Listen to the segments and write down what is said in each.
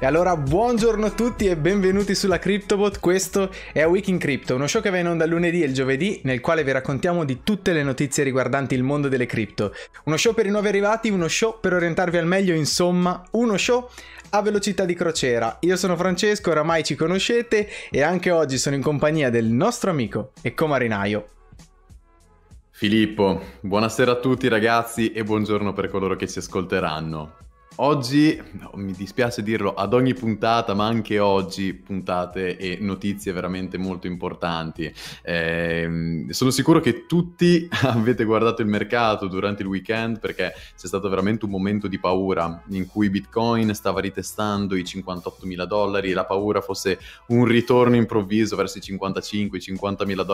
E allora buongiorno a tutti e benvenuti sulla CryptoBot, questo è Week in Crypto, uno show che va in onda lunedì e il giovedì nel quale vi raccontiamo di tutte le notizie riguardanti il mondo delle cripto. Uno show per i nuovi arrivati, uno show per orientarvi al meglio, insomma, uno show a velocità di crociera. Io sono Francesco, oramai ci conoscete e anche oggi sono in compagnia del nostro amico e comarinaio Filippo, buonasera a tutti ragazzi e buongiorno per coloro che ci ascolteranno. Oggi, no, mi dispiace dirlo, ad ogni puntata, ma anche oggi, puntate e notizie veramente molto importanti. Eh, sono sicuro che tutti avete guardato il mercato durante il weekend perché c'è stato veramente un momento di paura in cui Bitcoin stava ritestando i 58 mila dollari e la paura fosse un ritorno improvviso verso i 55-50 mila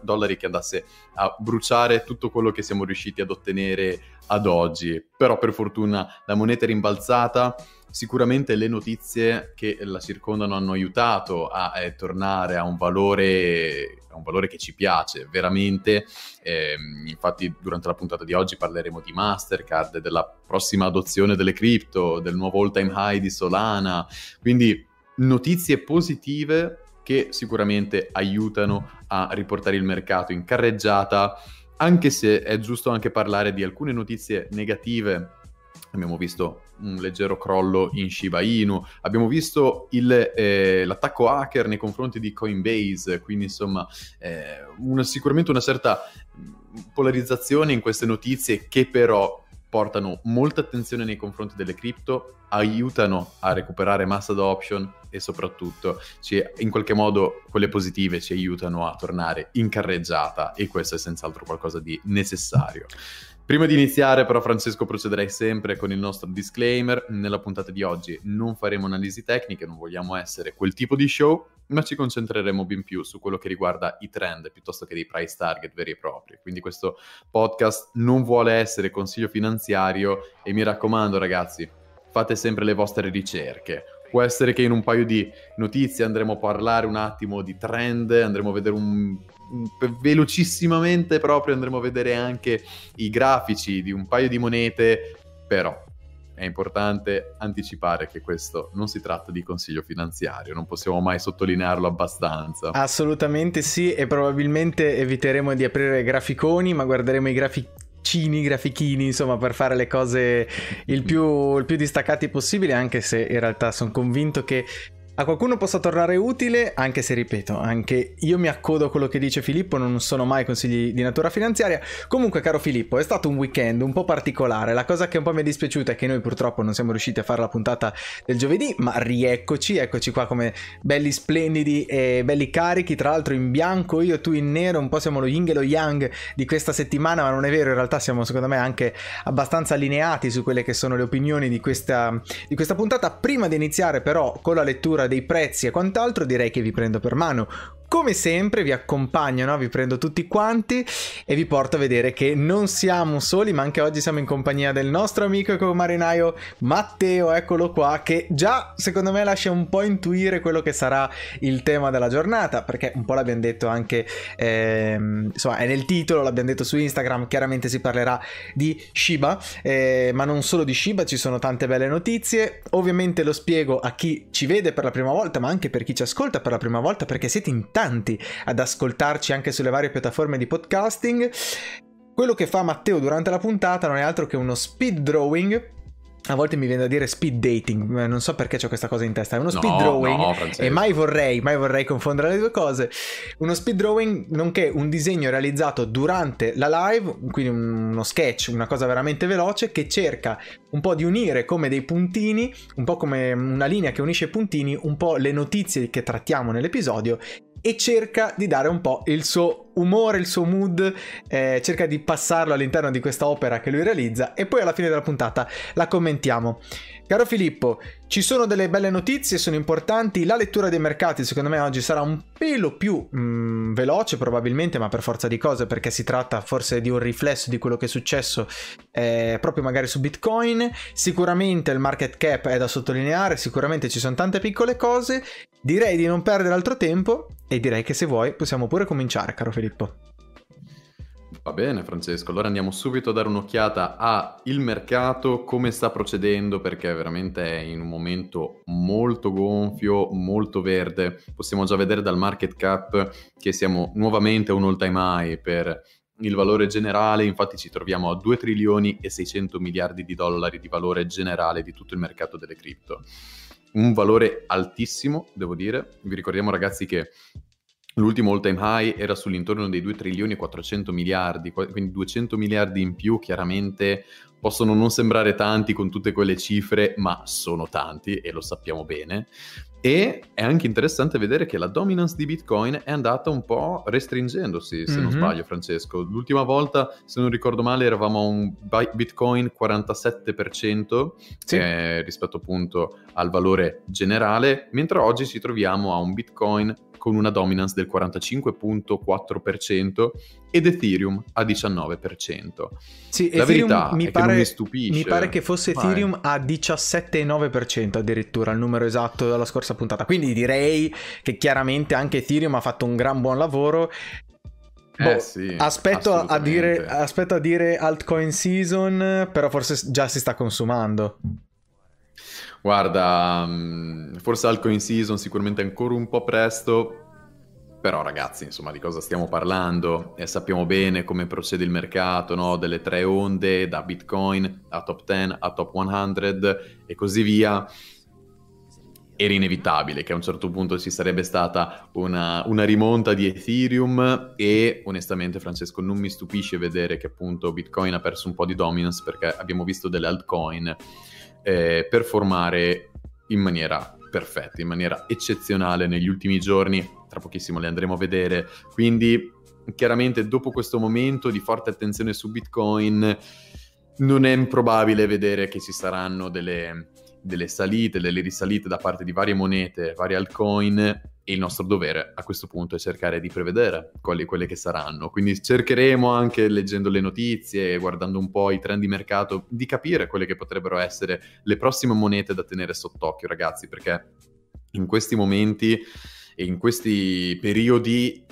dollari che andasse a bruciare tutto quello che siamo riusciti ad ottenere ad oggi. Però per fortuna la moneta è rimbalzata. Sicuramente le notizie che la circondano hanno aiutato a eh, tornare a un valore un valore che ci piace veramente. Eh, infatti, durante la puntata di oggi parleremo di Mastercard, della prossima adozione delle cripto, del nuovo all time high di Solana. Quindi, notizie positive che sicuramente aiutano a riportare il mercato in carreggiata anche se è giusto anche parlare di alcune notizie negative. Abbiamo visto un leggero crollo in Shiba Inu, abbiamo visto il, eh, l'attacco hacker nei confronti di Coinbase, quindi insomma eh, una, sicuramente una certa polarizzazione in queste notizie che però portano molta attenzione nei confronti delle cripto, aiutano a recuperare mass adoption e soprattutto ci, in qualche modo quelle positive ci aiutano a tornare in carreggiata e questo è senz'altro qualcosa di necessario. Prima di iniziare però Francesco procederei sempre con il nostro disclaimer, nella puntata di oggi non faremo analisi tecniche, non vogliamo essere quel tipo di show, ma ci concentreremo ben più su quello che riguarda i trend piuttosto che dei price target veri e propri. Quindi questo podcast non vuole essere consiglio finanziario e mi raccomando ragazzi, fate sempre le vostre ricerche. Può essere che in un paio di notizie andremo a parlare un attimo di trend, andremo a vedere un velocissimamente proprio andremo a vedere anche i grafici di un paio di monete, però è importante anticipare che questo non si tratta di consiglio finanziario, non possiamo mai sottolinearlo abbastanza. Assolutamente sì, e probabilmente eviteremo di aprire graficoni, ma guarderemo i graficini, grafichini, insomma, per fare le cose il più, il più distaccati possibile, anche se in realtà sono convinto che a qualcuno possa tornare utile, anche se ripeto, anche io mi accodo a quello che dice Filippo, non sono mai consigli di natura finanziaria. Comunque, caro Filippo, è stato un weekend un po' particolare. La cosa che un po' mi è dispiaciuta è che noi purtroppo non siamo riusciti a fare la puntata del giovedì, ma rieccoci, eccoci qua come belli splendidi e belli carichi, tra l'altro in bianco, io tu in nero, un po' siamo lo yin e lo yang di questa settimana, ma non è vero, in realtà siamo secondo me anche abbastanza allineati su quelle che sono le opinioni di questa, di questa puntata. Prima di iniziare però con la lettura dei prezzi e quant'altro, direi che vi prendo per mano come sempre vi accompagno, no? vi prendo tutti quanti e vi porto a vedere che non siamo soli, ma anche oggi siamo in compagnia del nostro amico e co-marinaio Matteo, eccolo qua, che già secondo me lascia un po' intuire quello che sarà il tema della giornata, perché un po' l'abbiamo detto anche, ehm, insomma è nel titolo, l'abbiamo detto su Instagram, chiaramente si parlerà di Shiba, eh, ma non solo di Shiba, ci sono tante belle notizie, ovviamente lo spiego a chi ci vede per la prima volta, ma anche per chi ci ascolta per la prima volta, perché siete in tanti tanti ad ascoltarci anche sulle varie piattaforme di podcasting. Quello che fa Matteo durante la puntata non è altro che uno speed drawing a volte mi viene da dire speed dating, non so perché ho questa cosa in testa, è uno speed no, drawing no, e mai vorrei, mai vorrei confondere le due cose. Uno speed drawing nonché un disegno realizzato durante la live, quindi uno sketch, una cosa veramente veloce che cerca un po' di unire come dei puntini, un po' come una linea che unisce i puntini, un po' le notizie che trattiamo nell'episodio e cerca di dare un po' il suo umore, il suo mood, eh, cerca di passarlo all'interno di questa opera che lui realizza e poi alla fine della puntata la commentiamo. Caro Filippo, ci sono delle belle notizie, sono importanti. La lettura dei mercati, secondo me, oggi sarà un pelo più mm, veloce, probabilmente, ma per forza di cose, perché si tratta forse di un riflesso di quello che è successo eh, proprio magari su Bitcoin. Sicuramente il market cap è da sottolineare, sicuramente ci sono tante piccole cose. Direi di non perdere altro tempo e direi che se vuoi possiamo pure cominciare, caro Filippo. Va bene Francesco, allora andiamo subito a dare un'occhiata al mercato, come sta procedendo perché veramente è in un momento molto gonfio, molto verde. Possiamo già vedere dal market cap che siamo nuovamente a un all time high per il valore generale, infatti ci troviamo a 2 trilioni e 600 miliardi di dollari di valore generale di tutto il mercato delle cripto. Un valore altissimo, devo dire. Vi ricordiamo ragazzi che L'ultimo all time high era sull'intorno dei 2 trilioni e 400 miliardi, quindi 200 miliardi in più chiaramente possono non sembrare tanti con tutte quelle cifre, ma sono tanti e lo sappiamo bene. E è anche interessante vedere che la dominance di Bitcoin è andata un po' restringendosi, se mm-hmm. non mhm. sbaglio Francesco. L'ultima volta, se non ricordo male, eravamo a un Bitcoin 47% sì. eh, rispetto appunto al valore generale, mentre oggi ci troviamo a un Bitcoin con una dominance del 45.4% ed Ethereum a 19%. Sì, la Ethereum verità mi pare, non mi stupisce. Mi pare che fosse Ethereum a 17,9% addirittura il numero esatto della scorsa puntata. Quindi direi che chiaramente anche Ethereum ha fatto un gran buon lavoro. Eh boh, sì, aspetto, a dire, aspetto a dire altcoin season, però forse già si sta consumando. Guarda, mm, forse al coin season sicuramente ancora un po' presto, però ragazzi, insomma, di cosa stiamo parlando? E sappiamo bene come procede il mercato, no? Delle tre onde, da Bitcoin a top 10, a top 100 e così via. Era inevitabile che a un certo punto ci sarebbe stata una, una rimonta di Ethereum e onestamente Francesco non mi stupisce vedere che appunto Bitcoin ha perso un po' di dominance perché abbiamo visto delle altcoin eh, performare in maniera perfetta, in maniera eccezionale negli ultimi giorni, tra pochissimo le andremo a vedere, quindi chiaramente dopo questo momento di forte attenzione su Bitcoin non è improbabile vedere che ci saranno delle, delle salite, delle risalite da parte di varie monete, varie altcoin e il nostro dovere a questo punto è cercare di prevedere quali, quelle che saranno. Quindi cercheremo anche leggendo le notizie, guardando un po' i trend di mercato, di capire quelle che potrebbero essere le prossime monete da tenere sott'occhio, ragazzi, perché in questi momenti e in questi periodi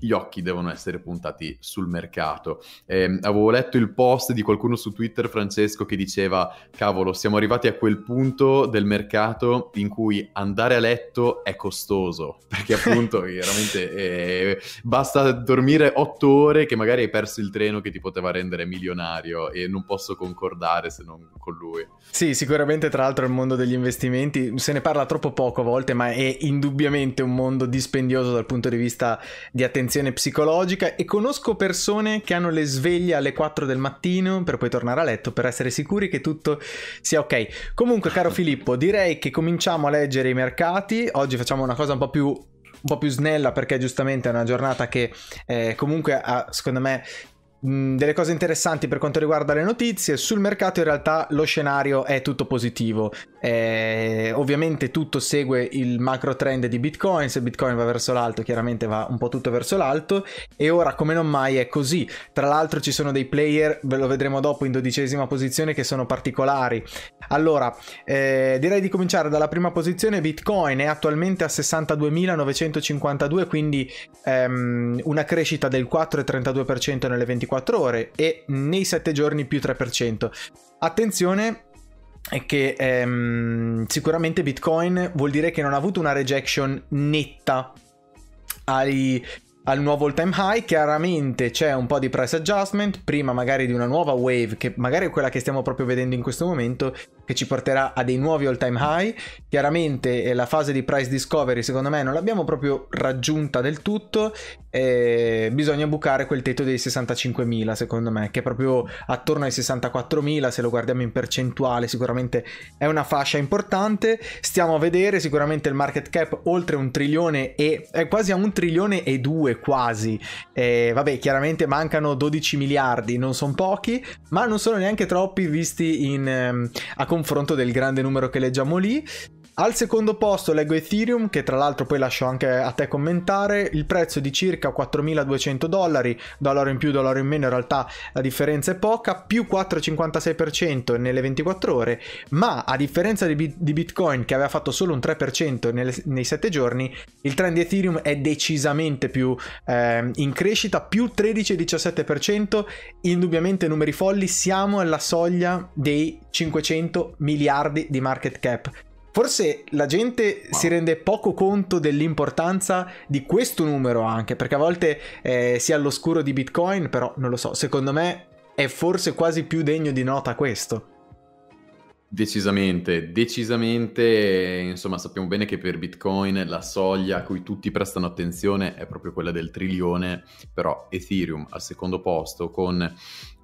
gli occhi devono essere puntati sul mercato. Eh, avevo letto il post di qualcuno su Twitter, Francesco, che diceva, cavolo, siamo arrivati a quel punto del mercato in cui andare a letto è costoso, perché appunto veramente eh, basta dormire otto ore che magari hai perso il treno che ti poteva rendere milionario e non posso concordare se non con lui. Sì, sicuramente tra l'altro il mondo degli investimenti se ne parla troppo poco a volte, ma è indubbiamente un mondo dispendioso dal punto di vista di attenzione attenzione psicologica e conosco persone che hanno le sveglie alle 4 del mattino per poi tornare a letto per essere sicuri che tutto sia ok. Comunque, caro Filippo, direi che cominciamo a leggere i mercati. Oggi facciamo una cosa un po' più un po' più snella perché giustamente è una giornata che eh, comunque ha, secondo me delle cose interessanti per quanto riguarda le notizie. Sul mercato in realtà lo scenario è tutto positivo. Eh, ovviamente tutto segue il macro trend di Bitcoin. Se Bitcoin va verso l'alto, chiaramente va un po' tutto verso l'alto. E ora, come non mai, è così. Tra l'altro, ci sono dei player, ve lo vedremo dopo, in dodicesima posizione che sono particolari. Allora, eh, direi di cominciare dalla prima posizione. Bitcoin è attualmente a 62.952, quindi ehm, una crescita del 4,32% nelle 24 24 ore e nei 7 giorni più 3%. Attenzione è che ehm, sicuramente Bitcoin vuol dire che non ha avuto una rejection netta ai, al nuovo all time high. Chiaramente c'è un po' di price adjustment, prima magari di una nuova wave, che magari è quella che stiamo proprio vedendo in questo momento, che ci porterà a dei nuovi all time high. Chiaramente eh, la fase di price discovery secondo me non l'abbiamo proprio raggiunta del tutto. E bisogna bucare quel tetto dei 65.000 secondo me, che è proprio attorno ai 64.000 se lo guardiamo in percentuale, sicuramente è una fascia importante. Stiamo a vedere sicuramente il market cap oltre un trilione e è quasi a un trilione e due quasi. E, vabbè, chiaramente mancano 12 miliardi, non sono pochi, ma non sono neanche troppi visti in, um, a confronto del grande numero che leggiamo lì. Al secondo posto leggo Ethereum, che tra l'altro poi lascio anche a te commentare, il prezzo di circa 4.200 dollari, dollaro in più, dollaro in meno, in realtà la differenza è poca, più 4,56% nelle 24 ore, ma a differenza di, Bitcoin che aveva fatto solo un 3% nelle, nei 7 giorni, il trend di Ethereum è decisamente più eh, in crescita, più 13,17%, indubbiamente numeri folli, siamo alla soglia dei 500 miliardi di market cap Forse la gente wow. si rende poco conto dell'importanza di questo numero anche, perché a volte eh, si è all'oscuro di Bitcoin, però non lo so, secondo me è forse quasi più degno di nota questo. Decisamente, decisamente, insomma sappiamo bene che per Bitcoin la soglia a cui tutti prestano attenzione è proprio quella del trilione, però Ethereum al secondo posto con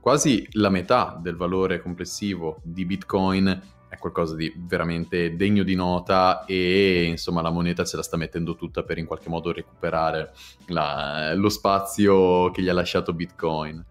quasi la metà del valore complessivo di Bitcoin qualcosa di veramente degno di nota e insomma la moneta ce la sta mettendo tutta per in qualche modo recuperare la, lo spazio che gli ha lasciato Bitcoin.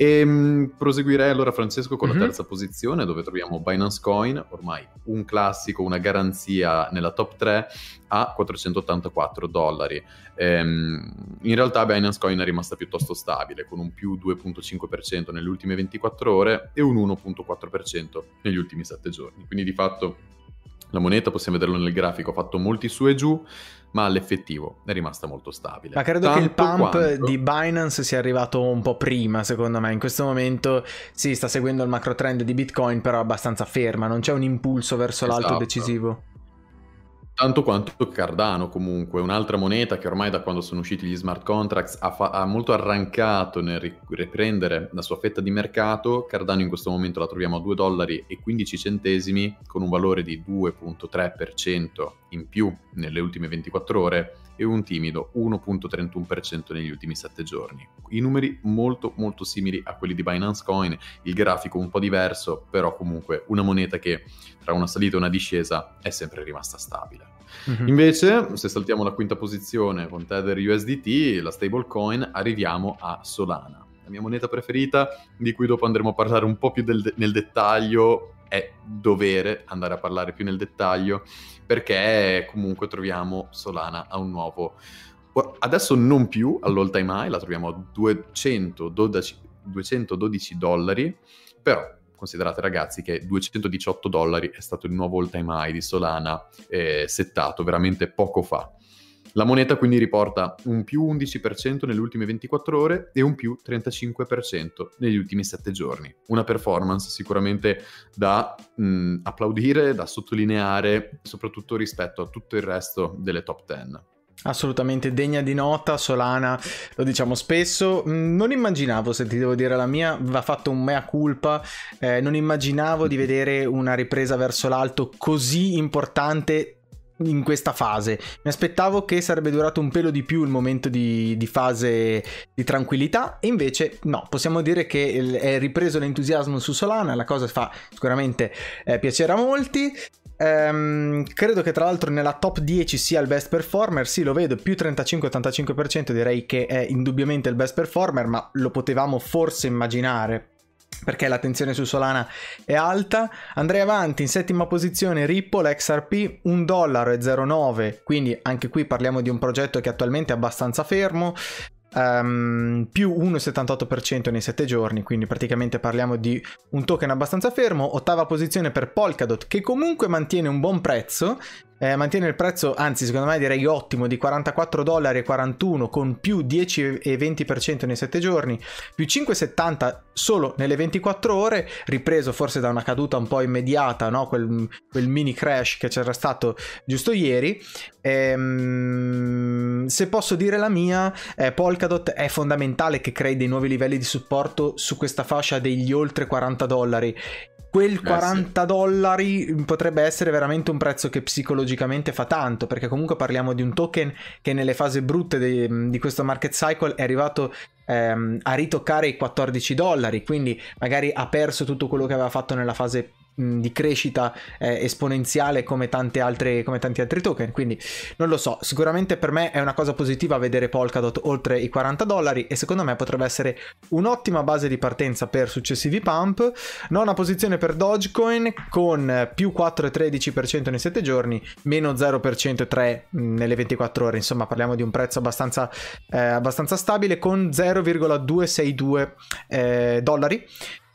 E ehm, mh, proseguirei allora Francesco con mm-hmm. la mhm. terza posizione dove troviamo Binance Coin, ormai un classico, una garanzia nella top 3 a 484 dollari. Ehm, in realtà Binance Coin è rimasta piuttosto stabile con un più 2.5% nelle ultime 24 ore e un 1.4% negli ultimi 7 giorni. Quindi di fatto la moneta, possiamo vederlo nel grafico, ha fatto molti su e giù, ma all'effettivo è rimasta molto stabile. Ma credo Tanto che il pump quanto... di Binance sia arrivato un po' prima, secondo me. In questo momento si sì, sta seguendo il macro trend di Bitcoin, però abbastanza ferma, non c'è un impulso verso esatto. l'alto decisivo. Tanto quanto Cardano comunque, un'altra moneta che ormai da quando sono usciti gli smart contracts ha, fa- ha, molto arrancato nel riprendere la sua fetta di mercato. Cardano in questo momento la troviamo a 2 dollari e 15 centesimi con un valore di 2.3% in più nelle ultime 24 ore e un timido 1.31% negli ultimi 7 giorni. I numeri molto molto simili a quelli di Binance Coin, il grafico un po' diverso, però comunque una moneta che tra una salita e una discesa è sempre rimasta stabile. Mm-hmm. Invece, se saltiamo la quinta posizione con Tether USDT, la stablecoin, arriviamo a Solana. La mia moneta preferita, di cui dopo andremo a parlare un po' più del, nel dettaglio, è dovere andare a parlare più nel dettaglio perché comunque troviamo Solana a un nuovo. Adesso non più all'all time high la troviamo a 212, 212 dollari però considerate ragazzi che 218 dollari è stato il nuovo all time high di Solana eh, settato veramente poco fa la moneta quindi riporta un più 11% nelle ultime 24 ore e un più 35% negli ultimi 7 giorni. Una performance sicuramente da mh, applaudire, da sottolineare, soprattutto rispetto a tutto il resto delle top 10. Assolutamente degna di nota, Solana, lo diciamo spesso, non immaginavo, se ti devo dire la mia, va fatto un mea culpa, eh, non immaginavo di vedere una ripresa verso l'alto così importante in questa fase. Mi aspettavo che sarebbe durato un pelo di più il momento di, di fase di tranquillità e invece no, possiamo dire che è ripreso l'entusiasmo su Solana, la cosa fa sicuramente eh, piacere a molti. Um, credo che tra l'altro nella top 10 sia il best performer, sì lo vedo, più 35-85% direi che è indubbiamente il best performer, ma lo potevamo forse immaginare perché l'attenzione su Solana è alta. Andrei avanti in settima posizione Ripple XRP 1,09 dollaro, quindi anche qui parliamo di un progetto che attualmente è abbastanza fermo. Um, più 1,78% nei 7 giorni, quindi praticamente parliamo di un token abbastanza fermo. Ottava posizione per Polkadot, che comunque mantiene un buon prezzo, eh, mantiene il prezzo, anzi secondo me direi ottimo, di 44 dollari 41 con più 10 e 20% nei 7 giorni, più 5,70 solo nelle 24 ore, ripreso forse da una caduta un po' immediata, no? quel, quel mini crash che c'era stato giusto ieri. Ehm, se posso dire la mia, eh, Polkadot è fondamentale che crei dei nuovi livelli di supporto su questa fascia degli oltre 40 dollari quel 40 eh, sì. dollari potrebbe essere veramente un prezzo che psicologicamente fa tanto, perché comunque parliamo di un token che nelle fasi brutte di, di questo market cycle è arrivato ehm, a ritoccare i 14 dollari, quindi magari ha perso tutto quello che aveva fatto nella fase di crescita eh, esponenziale come, altre, come tanti altri token. Quindi non lo so, sicuramente per me è una cosa positiva vedere Polkadot oltre i 40 dollari e secondo me potrebbe essere un'ottima base di partenza per successivi pump. Nona posizione per Dogecoin con più 4,13% nei 7 giorni, meno 0% 3 nelle 24 ore. Insomma, parliamo di un prezzo abbastanza, eh, abbastanza stabile con 0,262 eh, dollari.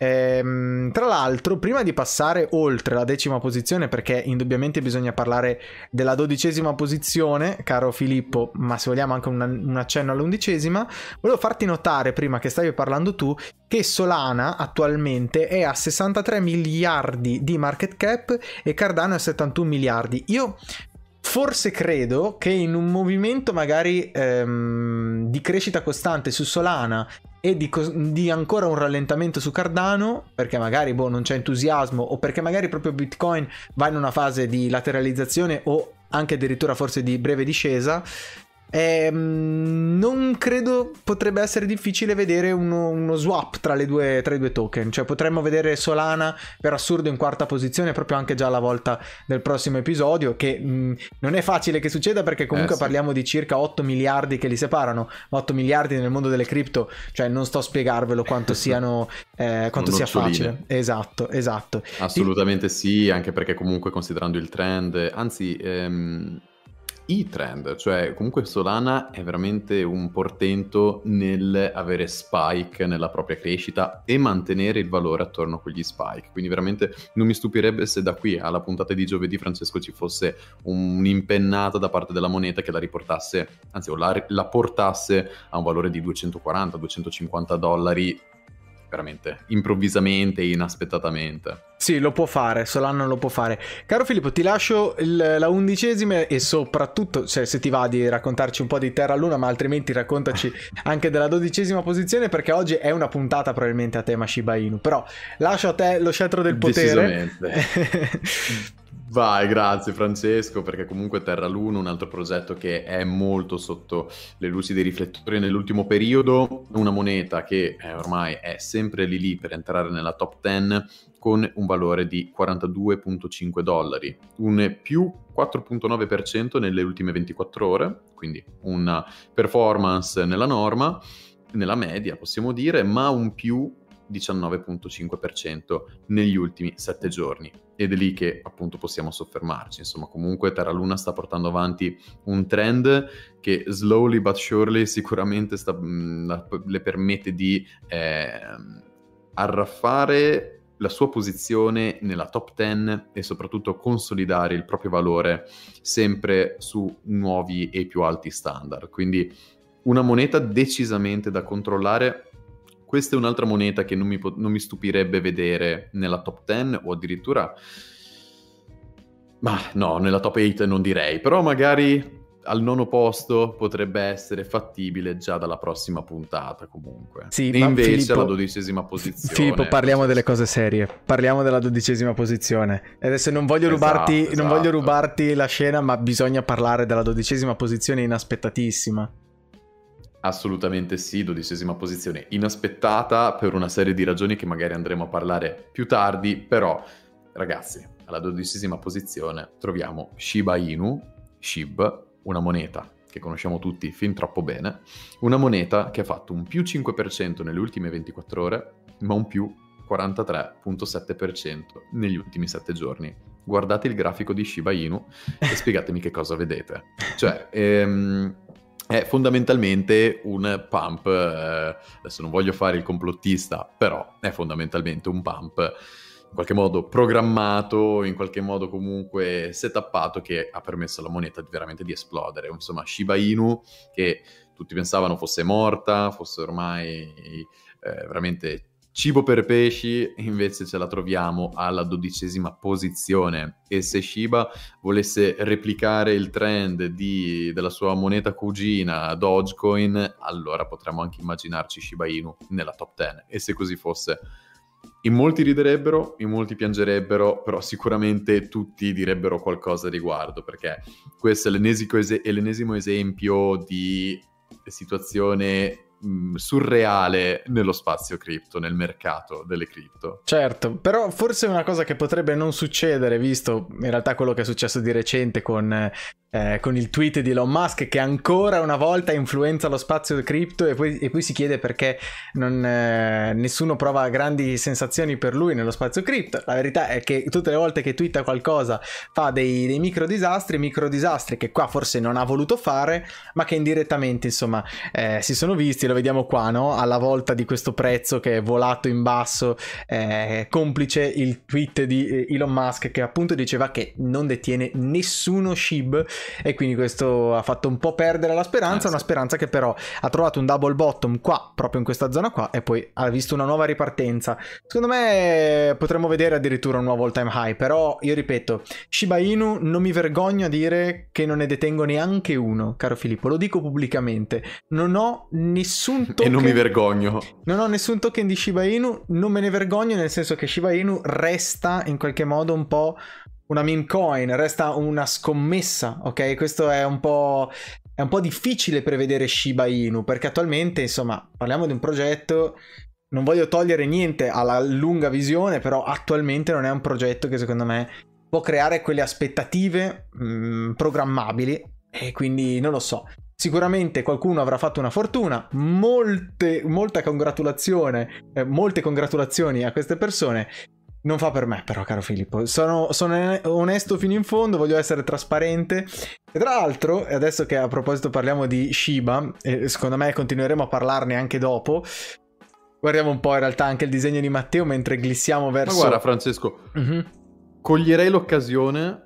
Ehm, tra l'altro, prima di passare oltre la decima posizione, perché indubbiamente bisogna parlare della dodicesima posizione, caro Filippo, ma se vogliamo anche un, un accenno all'undicesima, volevo farti notare, prima che stavi parlando tu, che Solana attualmente è a 63 miliardi di market cap e Cardano a 71 miliardi. Io Forse credo che in un movimento magari ehm, di crescita costante su Solana e di, di, ancora un rallentamento su Cardano, perché magari boh, non c'è entusiasmo o perché magari proprio Bitcoin va in una fase di lateralizzazione o anche addirittura forse di breve discesa, eh, non credo potrebbe essere difficile vedere uno, uno swap tra, due, tra, i due token. Cioè potremmo vedere Solana per assurdo in quarta posizione proprio anche già alla volta del prossimo episodio. Che mh, non è facile che succeda perché comunque eh, sì. parliamo di circa 8 miliardi che li separano. 8 miliardi nel mondo delle cripto, cioè non sto a spiegarvelo quanto siano eh, quanto sia facile. Esatto, esatto. Assolutamente sì, anche perché comunque considerando il trend, anzi... Ehm i trend, cioè comunque Solana è veramente un portento nel avere spike nella propria crescita e mantenere il valore attorno a quegli spike. Quindi veramente non mi stupirebbe se da qui alla puntata di giovedì Francesco ci fosse un'impennata da parte della moneta che la riportasse, anzi la, la portasse a un valore di 240-250 dollari veramente improvvisamente, inaspettatamente. Sì, lo può fare, Solano lo può fare. Caro Filippo, ti lascio il, la undicesima e soprattutto, cioè, se ti va di raccontarci un po' di Terra Luna, ma altrimenti raccontaci anche della dodicesima posizione, perché oggi è una puntata probabilmente a tema Shiba Inu. Però lascio a te lo scettro del potere. Vai, grazie Francesco, perché comunque Terra Luna, un altro progetto che è molto sotto le luci dei riflettori nell'ultimo periodo, una moneta che eh, ormai è sempre lì lì per entrare nella top 10 con un valore di 42.5 dollari, un più 4.9% nelle ultime 24 ore, quindi una performance nella norma, nella media possiamo dire, ma un più 19.5% negli ultimi 7 giorni ed è lì che appunto possiamo soffermarci. Insomma, comunque Terra Luna sta portando avanti un trend che slowly but surely sicuramente sta, mm, le permette di eh, arraffare la sua posizione nella top 10 e soprattutto consolidare il proprio valore sempre su nuovi e più alti standard. Quindi una moneta decisamente da controllare questa è un'altra moneta che non mi, non mi stupirebbe vedere nella top 10 o addirittura... Ma no, nella top 8 non direi, però magari al nono posto potrebbe essere fattibile già dalla prossima puntata comunque. Sì, e invece Filippo, alla dodicesima posizione. Filippo, parliamo delle cose serie. Parliamo della dodicesima posizione. E adesso non voglio, esatto, rubarti, esatto. non voglio rubarti la scena, ma bisogna parlare della dodicesima posizione inaspettatissima. Assolutamente sì, dodicesima posizione inaspettata per una serie di ragioni che magari andremo a parlare più tardi, però ragazzi, alla dodicesima posizione troviamo Shiba Inu, SHIB, una moneta che conosciamo tutti fin troppo bene, una moneta che ha fatto un più 5% nelle ultime 24 ore, ma un più 43.7% negli ultimi 7 giorni. Guardate il grafico di Shiba Inu e spiegatemi che cosa vedete. Cioè, ehm, è fondamentalmente un pump, eh, adesso non voglio fare il complottista, però è fondamentalmente un pump in qualche modo programmato, in qualche modo comunque setappato che ha permesso alla moneta veramente di esplodere. Insomma, Shiba Inu, che tutti pensavano fosse morta, fosse ormai eh, veramente Cibo per pesci invece ce la troviamo alla dodicesima posizione. E se Shiba volesse replicare il trend di, della sua moneta cugina Dogecoin, allora potremmo anche immaginarci Shiba Inu nella top 10 e se così fosse in molti riderebbero, in molti piangerebbero, però sicuramente tutti direbbero qualcosa a riguardo perché questo è l'ennesimo, es- è l'ennesimo esempio di situazione mh, surreale nello spazio cripto, nel mercato delle cripto. Certo, però forse una cosa che potrebbe non succedere, visto in realtà quello che è successo di recente con eh, con il tweet di Elon Musk che ancora una volta influenza lo spazio cripto e poi, e poi si chiede perché non, eh, nessuno prova grandi sensazioni per lui nello spazio cripto. La verità è che tutte le volte che twitta qualcosa fa dei, dei micro disastri, micro disastri che qua forse non ha voluto fare, ma che indirettamente insomma eh, si sono visti, lo vediamo qua, no? alla volta di questo prezzo che è volato in basso, eh, complice il tweet di eh, Elon Musk che appunto diceva che non detiene nessuno SHIB e quindi questo ha fatto un po' perdere la speranza, eh, una speranza che però ha trovato un double bottom qua, proprio in questa zona qua e poi ha visto una nuova ripartenza. Secondo me potremmo vedere addirittura un nuovo all time high, però io ripeto, Shiba Inu non mi vergogno a dire che non ne detengo neanche uno, caro Filippo, lo dico pubblicamente. Non ho nessun token E non mi vergogno. Non ho nessun token di Shiba Inu, non me ne vergogno nel senso che Shiba Inu resta in qualche modo un po' una meme coin, resta una scommessa, ok? Questo è un po'... È un po' difficile prevedere Shiba Inu perché attualmente, insomma, parliamo di un progetto non voglio togliere niente alla lunga visione, però attualmente non è un progetto che secondo me può creare quelle aspettative mh, mm, programmabili e quindi non lo so. Sicuramente qualcuno avrà fatto una fortuna, molte, molta congratulazione, eh, molte congratulazioni a queste persone. Non fa per me, però, caro Filippo. Sono, sono, onesto fino in fondo, voglio essere trasparente. E tra l'altro, adesso che a proposito parliamo di Shiba, e secondo me continueremo a parlarne anche dopo. Guardiamo un po' in realtà anche il disegno di Matteo mentre glissiamo verso. Ma guarda, Francesco, uh-huh. coglierei l'occasione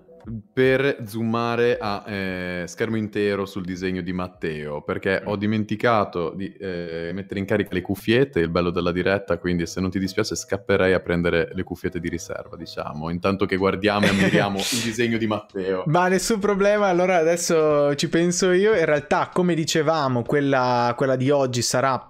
per zoomare a eh, schermo intero sul disegno di Matteo, perché ho dimenticato di eh, mettere in carica le cuffiette, il bello della diretta, quindi se non ti dispiace scapperei a prendere le cuffiette di riserva, diciamo, intanto che guardiamo e ammiriamo il disegno di Matteo. Ma nessun problema, allora adesso ci penso io, in realtà come dicevamo quella, quella di oggi sarà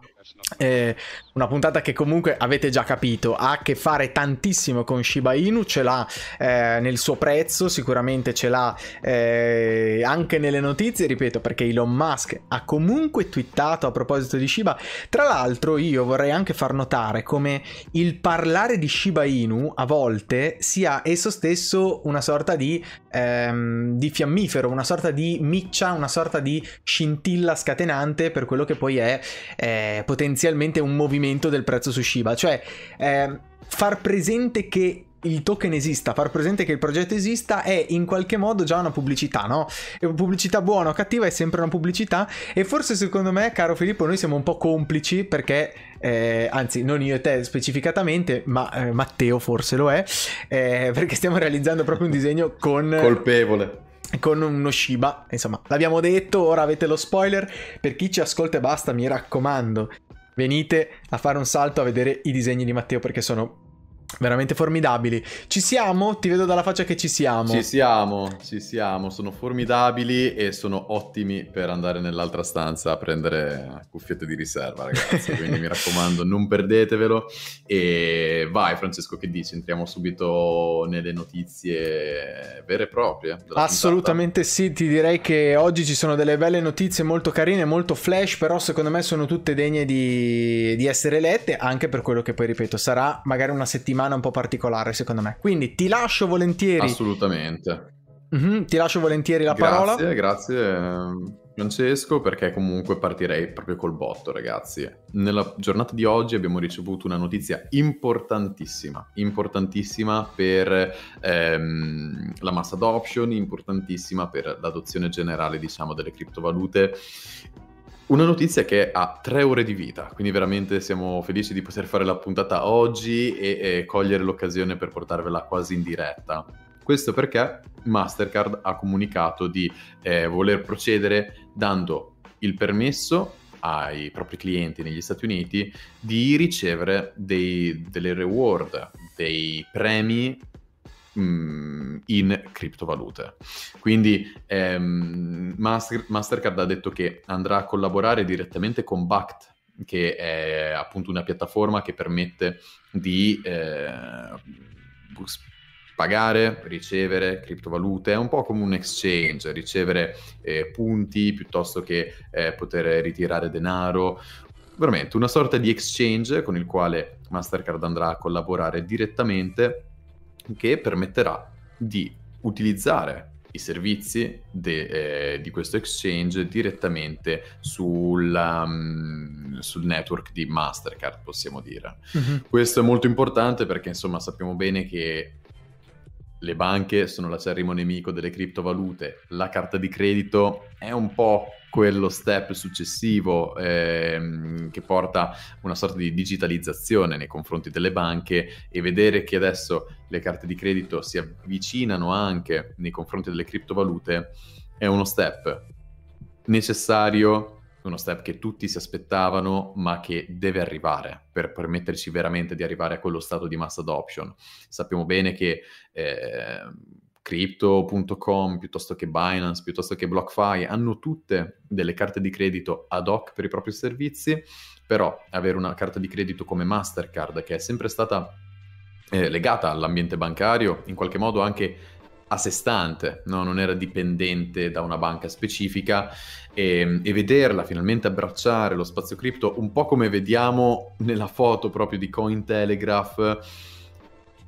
eh, una puntata che comunque avete già capito ha a che fare tantissimo con Shiba Inu, ce l'ha eh, nel suo prezzo, sicuramente ce l'ha eh, anche nelle notizie, ripeto, perché Elon Musk ha comunque twittato a proposito di Shiba. Tra l'altro io vorrei anche far notare come il parlare di Shiba Inu a volte sia esso stesso una sorta di, ehm, di fiammifero, una sorta di miccia, una sorta di scintilla scatenante per quello che poi è eh, potenzialmente un movimento del prezzo su Shiba. Cioè, eh, far presente che il token esista, far presente che il progetto esista è in qualche modo già una pubblicità, no? E pubblicità buona o cattiva è sempre una pubblicità e forse secondo me, caro Filippo, noi siamo un po' complici perché, eh, anzi non io e te specificatamente, ma eh, Matteo forse lo è, eh, perché stiamo realizzando proprio un disegno con... Colpevole con uno Shiba. Insomma, l'abbiamo detto, ora avete lo spoiler. Per chi ci ascolta e basta, mi raccomando, venite a fare un salto a vedere i disegni di Matteo perché sono veramente formidabili. Ci siamo? Ti vedo dalla faccia che ci siamo. Ci siamo, ci siamo, sono formidabili e sono ottimi per andare nell'altra stanza a prendere cuffiette di riserva, ragazzi. Quindi mi raccomando, non perdetevelo. E vai, Francesco, che dici? Entriamo subito nelle notizie vere e proprie. Assolutamente puntata. sì, ti direi che oggi ci sono delle belle notizie molto carine, molto flash, però secondo me sono tutte degne di, di essere lette, anche per quello che poi, ripeto, sarà magari una settimana settimana un po' particolare, secondo me. Quindi ti lascio volentieri. Assolutamente. Mm-hmm, ti lascio volentieri la grazie, parola. Grazie, grazie Francesco, perché comunque partirei proprio col botto, ragazzi. Nella giornata di oggi abbiamo ricevuto una notizia importantissima, importantissima per ehm, la mass adoption, importantissima per l'adozione generale, diciamo, delle criptovalute una notizia che ha tre ore di vita, quindi veramente siamo felici di poter fare la puntata oggi e, e cogliere l'occasione per portarvela quasi in diretta. Questo perché Mastercard ha comunicato di eh, voler procedere dando il permesso ai propri clienti negli Stati Uniti di ricevere dei, delle reward, dei premi Mm, in criptovalute. Quindi ehm, Master, Mastercard ha detto che andrà a collaborare direttamente con Bact, che è appunto una piattaforma che permette di eh, pagare, ricevere criptovalute, è un po' come un exchange, ricevere eh, punti piuttosto che eh, poter ritirare denaro veramente una sorta di exchange con il quale Mastercard andrà a collaborare direttamente che permetterà di utilizzare i servizi de, eh, di questo exchange direttamente sul, um, sul, network di Mastercard, possiamo dire. Mm-hmm. Questo è molto importante perché insomma sappiamo bene che le banche sono l'acerrimo nemico delle criptovalute, la carta di credito è un po' quello step successivo ehm, che porta una sorta di digitalizzazione nei confronti delle banche e vedere che adesso le carte di credito si avvicinano anche nei confronti delle criptovalute è uno step necessario uno step che tutti si aspettavano, ma che deve arrivare per permetterci veramente di arrivare a quello stato di mass adoption. Sappiamo bene che eh, Crypto.com, piuttosto che Binance, piuttosto che BlockFi, hanno tutte delle carte di credito ad hoc per i propri servizi, però avere una carta di credito come Mastercard, che è sempre stata eh, legata all'ambiente bancario, in qualche modo anche a sé stante, no? non era dipendente da una banca specifica e, e, vederla finalmente abbracciare lo spazio cripto, un po' come vediamo nella foto proprio di Cointelegraph,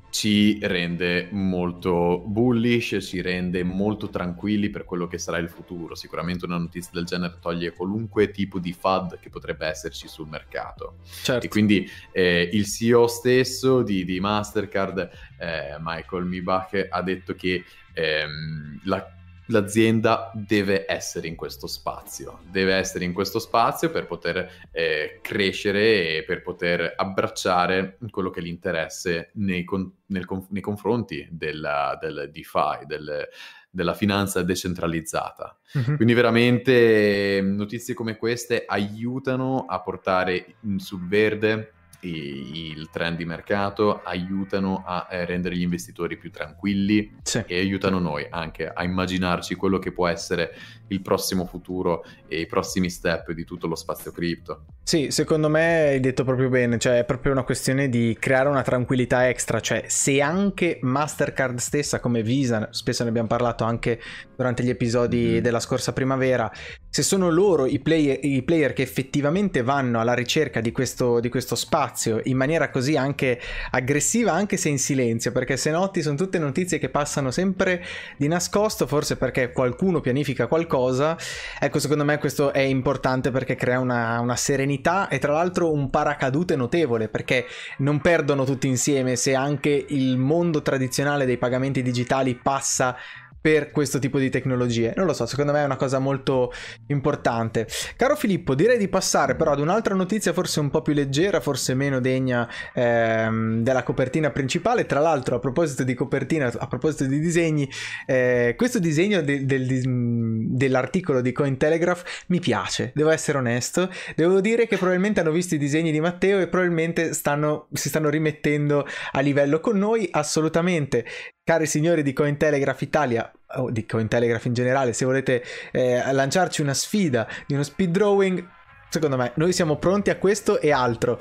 ci rende molto bullish, ci rende molto tranquilli per quello che sarà il futuro. Sicuramente una notizia del genere toglie qualunque tipo di FUD che potrebbe esserci sul mercato. Certo. E quindi eh, il CEO stesso di, di Mastercard, eh, Michael Mibach, ha detto che ehm, la l'azienda deve essere in questo spazio, deve essere in questo spazio per poter eh, crescere e per poter abbracciare quello che è l'interesse nei, con, nel, nei confronti della, del DeFi, del, della finanza decentralizzata. Mm-hmm. Quindi veramente notizie come queste aiutano a portare sul verde il trend di mercato, aiutano a eh, rendere gli investitori più tranquilli sì. e aiutano noi anche a immaginarci quello che può essere il prossimo futuro e i prossimi step di tutto lo spazio cripto. Sì, secondo me hai detto proprio bene, cioè è proprio una questione di creare una tranquillità extra, cioè se anche Mastercard stessa come Visa, spesso ne abbiamo parlato anche durante gli episodi mm. della scorsa primavera, se sono loro i player, i player che effettivamente vanno alla ricerca di questo, di questo spazio in maniera così anche aggressiva, anche se in silenzio, perché se noti sono tutte notizie che passano sempre di nascosto, forse perché qualcuno pianifica qualcosa, ecco secondo me questo è importante perché crea una, una serenità e tra l'altro un paracadute notevole perché non perdono tutti insieme se anche il mondo tradizionale dei pagamenti digitali passa per questo tipo di tecnologie. Non lo so, secondo me è una cosa molto importante. Caro Filippo, direi di passare però ad un'altra notizia forse un po' più leggera, forse meno degna ehm, della copertina principale. Tra l'altro, a proposito di copertina, a proposito di disegni, eh, questo disegno de- del, dell'articolo di Cointelegraph mi piace, devo essere onesto. Devo dire che probabilmente hanno visto i disegni di Matteo e probabilmente stanno, si stanno rimettendo a livello con noi, assolutamente cari signori di Cointelegraph Italia, o di Cointelegraph in generale, se volete eh, lanciarci una sfida di uno speed drawing, secondo me noi siamo pronti a questo e altro.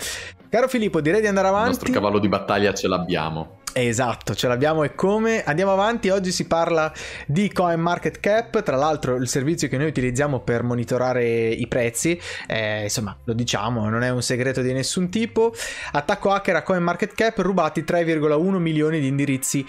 Caro Filippo, direi di andare avanti. Il nostro cavallo di battaglia ce l'abbiamo. Esatto, ce l'abbiamo e come? Andiamo avanti, oggi si parla di CoinMarketCap, tra l'altro il servizio che noi utilizziamo per monitorare i prezzi, eh, insomma lo diciamo, non è un segreto di nessun tipo. Attacco hacker a CoinMarketCap, rubati 3,1 milioni di indirizzi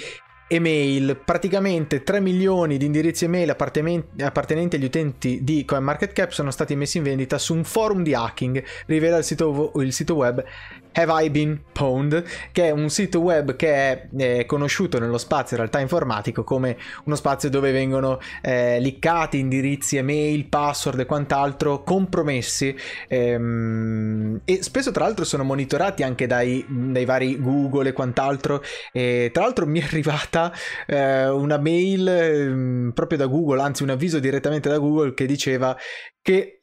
email, praticamente 3 milioni di indirizzi email appartenenti agli utenti di CoinMarketCap sono stati messi in vendita su un forum di hacking, rivela il sito, il sito web Have I Been Pwned, che è un sito web che è eh, conosciuto nello spazio in realtà informatico come uno spazio dove vengono eh, liccati indirizzi email, password e quant'altro compromessi ehm, e spesso tra l'altro sono monitorati anche dai, dai vari Google e quant'altro e tra l'altro mi è arrivata eh, una mail eh, proprio da Google, anzi un avviso direttamente da Google che diceva che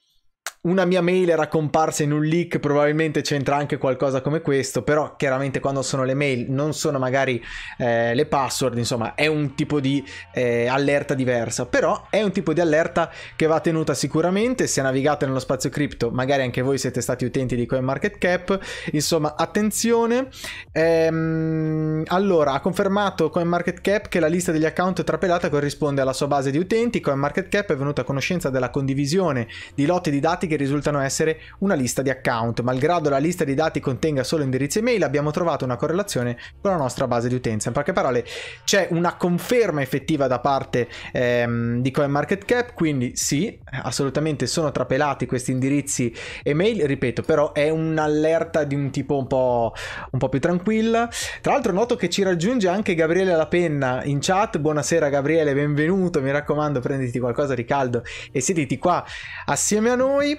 una mia mail era comparsa in un leak, probabilmente c'entra anche qualcosa come questo, però chiaramente quando sono le mail non sono magari eh, le password, insomma è un tipo di eh, allerta diversa, però è un tipo di allerta che va tenuta sicuramente, se navigate nello spazio cripto, magari anche voi siete stati utenti di CoinMarketCap, insomma attenzione. Ehm, allora, ha confermato CoinMarketCap che la lista degli account trapelata corrisponde alla sua base di utenti, CoinMarketCap è venuta a conoscenza della condivisione di lotti di dati che che risultano essere una lista di account. Malgrado la lista di dati contenga solo indirizzi email, abbiamo trovato una correlazione con la nostra base di utenza. In poche parole, c'è una conferma effettiva da parte ehm, di CoinMarketCap, quindi sì, assolutamente sono trapelati questi indirizzi email, ripeto, però è un'allerta di un tipo un po', un po' più tranquilla. Tra l'altro noto che ci raggiunge anche Gabriele La Penna in chat. Buonasera Gabriele, benvenuto, mi raccomando prenditi qualcosa di caldo e siediti qua assieme a noi.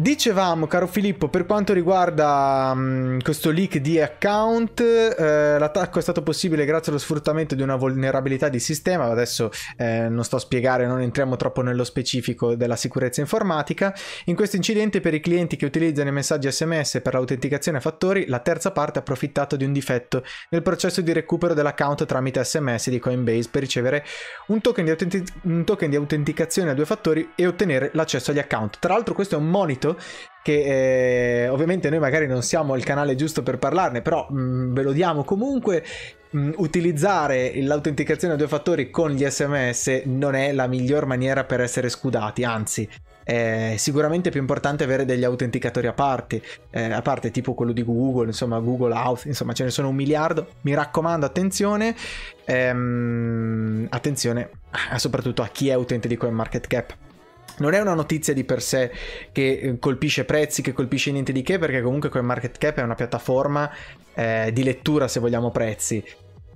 Dicevamo, caro Filippo, per quanto riguarda um, questo leak di account, eh, l'attacco è stato possibile grazie allo sfruttamento di una vulnerabilità di sistema. Adesso eh, non sto a spiegare, non entriamo troppo nello specifico della sicurezza informatica. In questo incidente, per i clienti che utilizzano i messaggi SMS per l'autenticazione a fattori, la terza parte ha approfittato di un difetto nel processo di recupero dell'account tramite SMS di Coinbase per ricevere un token di, autenti- un token di autenticazione a due fattori e ottenere l'accesso agli account. Tra l'altro, questo è un monitor che eh, ovviamente noi magari non siamo il canale giusto per parlarne, però mh, mm, ve lo diamo comunque. Mh, mm, utilizzare l'autenticazione a due fattori con gli sms non è la miglior maniera per essere scudati, anzi è sicuramente più importante avere degli autenticatori a parte, eh, a parte tipo quello di Google, insomma Google Auth, insomma ce ne sono un miliardo. Mi raccomando, attenzione, ehm, attenzione soprattutto a chi è utente di CoinMarketCap non è una notizia di per sé che eh, colpisce prezzi, che colpisce niente di che, perché comunque CoinMarketCap è una piattaforma eh, di lettura, se vogliamo, prezzi.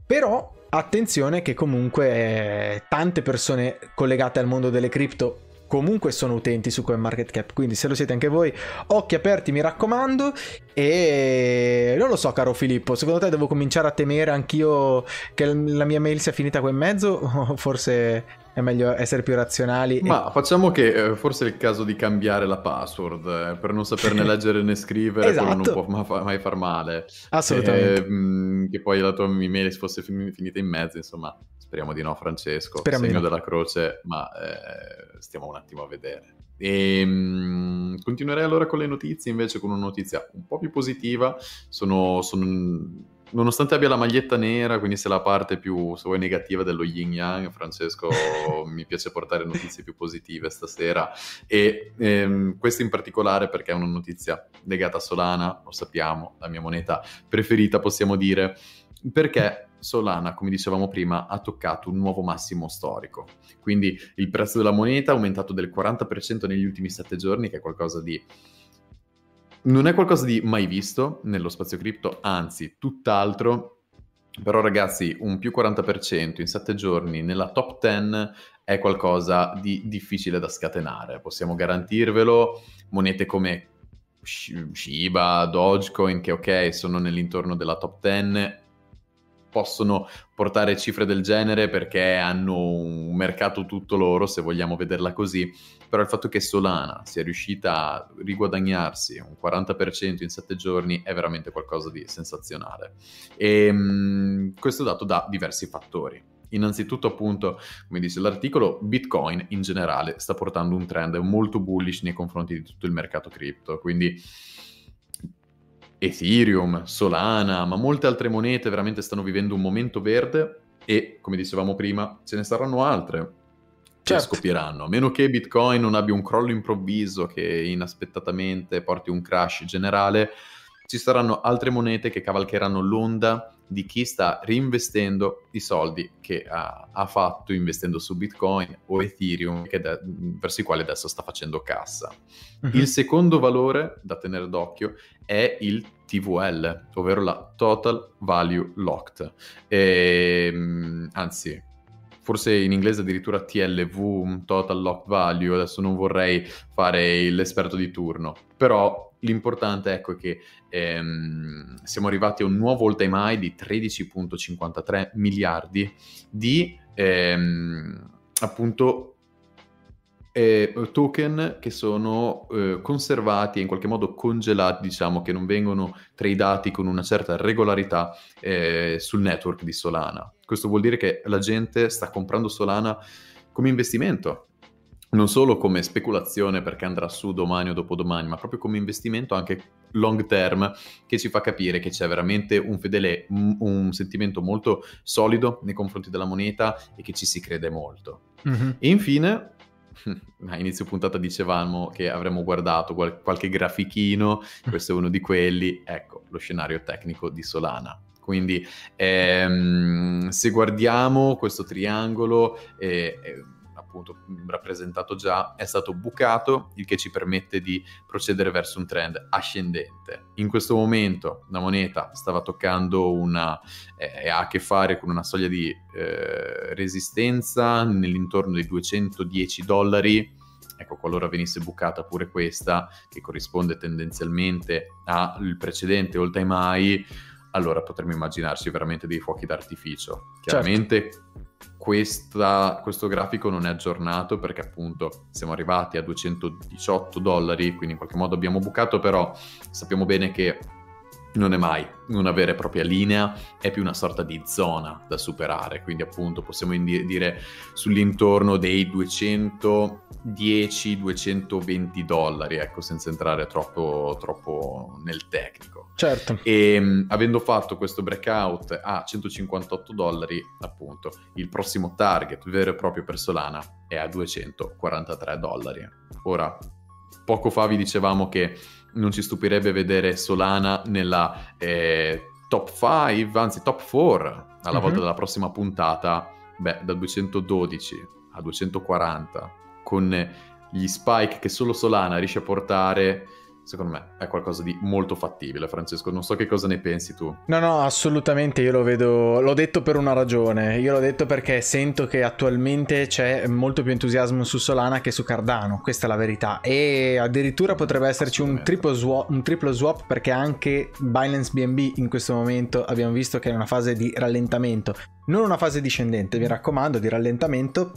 Però attenzione che comunque eh, tante persone collegate al mondo delle cripto comunque sono utenti su CoinMarketCap, quindi se lo siete anche voi, occhi aperti mi raccomando. E non lo so caro Filippo, secondo te devo cominciare a temere anch'io che la mia mail sia finita qua in mezzo? O forse è meglio essere più razionali. Ma e... facciamo che eh, forse è il caso di cambiare la password eh, per non saperne leggere né scrivere, esatto. non può ma- mai far male. Assolutamente. Eh, mh, che poi la tua email fosse fin- finita in mezzo, insomma, speriamo di no, Francesco. Speriamo segno no. della croce, ma eh, stiamo un attimo a vedere. E, mh, continuerei allora con le notizie, invece con una notizia un po' più positiva. Sono, sono nonostante abbia la maglietta nera, quindi sia la parte più, se vuoi, negativa dello yin yang, Francesco mi piace portare notizie più positive stasera e ehm, questa in particolare perché è una notizia legata a Solana, lo sappiamo, la mia moneta preferita possiamo dire, perché Solana, come dicevamo prima, ha toccato un nuovo massimo storico. Quindi il prezzo della moneta è aumentato del 40% negli ultimi 7 giorni, che è qualcosa di non è qualcosa di mai visto nello spazio cripto, anzi, tutt'altro. Però ragazzi, un più 40% in 7 giorni nella top 10 è qualcosa di difficile da scatenare. Possiamo garantirvelo. Monete come Shiba, Dogecoin, che ok, sono nell'intorno della top 10, possono portare cifre del genere perché hanno un mercato tutto loro, se vogliamo vederla così, però il fatto che Solana sia riuscita a riguadagnarsi un 40% in 7 giorni è veramente qualcosa di sensazionale. E mh, questo è dato da diversi fattori. Innanzitutto, appunto, come dice l'articolo, Bitcoin in generale sta portando un trend molto bullish nei confronti di tutto il mercato cripto, quindi Ethereum, Solana, ma molte altre monete veramente stanno vivendo un momento verde e, come dicevamo prima, ce ne saranno altre che certo. scoppieranno, a meno che Bitcoin non abbia un crollo improvviso che inaspettatamente porti un crash generale, ci saranno altre monete che cavalcheranno l'onda di chi sta reinvestendo i soldi che ha, ha fatto investendo su Bitcoin o Ethereum, de- verso i quali adesso sta facendo cassa. Mm-hmm. Il secondo valore da tenere d'occhio è il TVL, ovvero la Total Value Locked. E, ehm, anzi, forse in inglese addirittura TLV, Total Locked Value, adesso non vorrei fare l'esperto di turno, però l'importante ecco, è che ehm, siamo arrivati a un nuovo all time high di 13.53 miliardi di ehm, appunto eh, token che sono eh, conservati e in qualche modo congelati, diciamo che non vengono tradati con una certa regolarità eh, sul network di Solana. Questo vuol dire che la gente sta comprando Solana come investimento non solo come speculazione perché andrà su domani o dopodomani, ma proprio come investimento anche long term che ci fa capire che c'è veramente un fedele, un, un sentimento molto solido nei confronti della moneta e che ci si crede molto. Mm-hmm. E infine a inizio puntata dicevamo che avremmo guardato qual- qualche grafichino, questo è uno di quelli, ecco, lo scenario tecnico di Solana. Quindi ehm, se guardiamo questo triangolo, eh, eh, appunto rappresentato già, è stato bucato, il che ci permette di procedere verso un trend ascendente. In questo momento la moneta stava toccando una, eh, ha a che fare con una soglia di eh, resistenza nell'intorno dei 210 dollari. Ecco, qualora venisse bucata pure questa, che corrisponde tendenzialmente al precedente all time high, allora potremmo immaginarci veramente dei fuochi d'artificio. Certo. Chiaramente certo questa, questo grafico non è aggiornato perché appunto siamo arrivati a 218 dollari, quindi in qualche modo abbiamo bucato, però sappiamo bene che non è mai una vera e propria linea, è più una sorta di zona da superare, quindi appunto possiamo indi- dire sull'intorno dei 210-220 dollari, ecco, senza entrare troppo, troppo nel tecnico. Certo. E mh, avendo fatto questo breakout a 158 dollari, appunto, il prossimo target vero e proprio per Solana è a 243 dollari. Ora, poco fa vi dicevamo che non ci stupirebbe vedere Solana nella eh, top 5, anzi top 4 alla mm-hmm. volta della prossima puntata, beh, da 212 a 240, con gli spike che solo Solana riesce a portare secondo me è qualcosa di molto fattibile, Francesco. Non so che cosa ne pensi tu. No, no, assolutamente io lo vedo, l'ho detto per una ragione. Io l'ho detto perché sento che attualmente c'è molto più entusiasmo su Solana che su Cardano, questa è la verità. E addirittura potrebbe esserci un triplo, swap, un triplo swap perché anche Binance BNB in questo momento abbiamo visto che è una fase di rallentamento, non una fase discendente, mi raccomando, di rallentamento.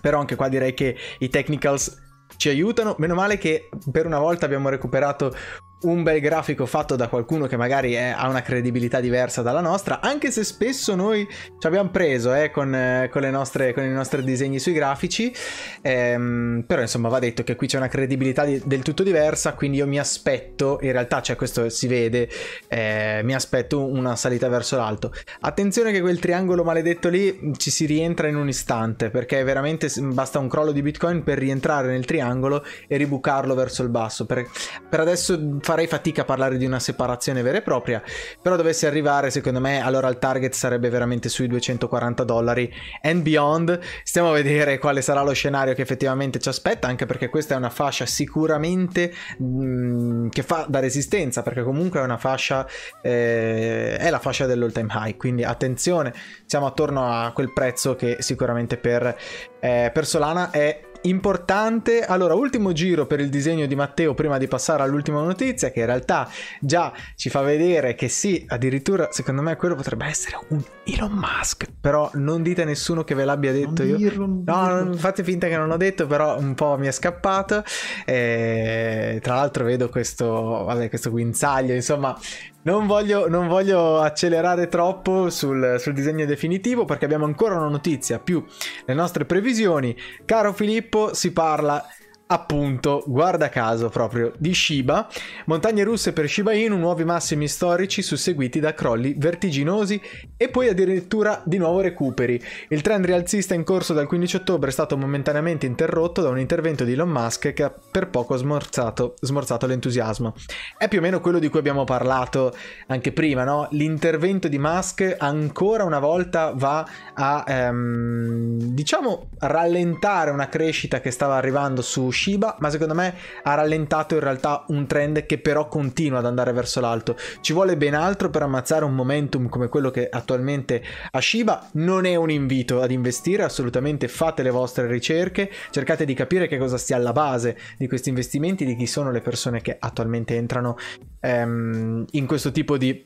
Però anche qua direi che i technicals ci aiutano. Meno male che per una volta abbiamo recuperato un bel grafico fatto da qualcuno che magari è, ha una credibilità diversa dalla nostra, anche se spesso noi ci abbiamo preso eh, con, eh, con, nostre, con, i nostri disegni sui grafici, ehm, però insomma va detto che qui c'è una credibilità di, del tutto diversa, quindi io mi aspetto, in realtà cioè questo si vede, eh, mi aspetto una salita verso l'alto. Attenzione che quel triangolo maledetto lì ci si rientra in un istante, perché veramente basta un crollo di Bitcoin per rientrare nel triangolo e ribucarlo verso il basso. Per, per adesso farei fatica a parlare di una separazione vera e propria, però dovesse arrivare secondo me allora il target sarebbe veramente sui 240 dollari and beyond. Stiamo a vedere quale sarà lo scenario che effettivamente ci aspetta, anche perché questa è una fascia sicuramente mh, mm, che fa da resistenza, perché comunque è una fascia, eh, è la fascia dell'all time high, quindi attenzione, siamo attorno a quel prezzo che sicuramente per, eh, per Solana è importante. Allora, ultimo giro per il disegno di Matteo prima di passare all'ultima notizia, che in realtà già ci fa vedere che sì, addirittura secondo me quello potrebbe essere un Elon Musk. Però non dite a nessuno che ve l'abbia detto non io. Dirlo, non no, non fate finta che non l'ho detto, però un po' mi è scappato. E, tra l'altro vedo questo, vabbè, questo guinzaglio, insomma, non voglio, non voglio, accelerare troppo sul, sul, disegno definitivo perché abbiamo ancora una notizia più le nostre previsioni. Caro Filippo, si parla appunto, guarda caso proprio, di Shiba, montagne russe per Shiba Inu, nuovi massimi storici susseguiti da crolli vertiginosi e poi addirittura di nuovo recuperi. Il trend rialzista in corso dal 15 ottobre è stato momentaneamente interrotto da un intervento di Elon Musk che ha per poco smorzato, smorzato l'entusiasmo. È più o meno quello di cui abbiamo parlato anche prima, no? L'intervento di Musk ancora una volta va a, ehm, diciamo, rallentare una crescita che stava arrivando su Shiba, ma secondo me ha rallentato in realtà un trend che però continua ad andare verso l'alto. Ci vuole ben altro per ammazzare un momentum come quello che attualmente ha Shiba. Non è un invito ad investire, assolutamente fate le vostre ricerche, cercate di capire che cosa stia alla base di questi investimenti, di chi sono le persone che attualmente entrano ehm, in questo tipo di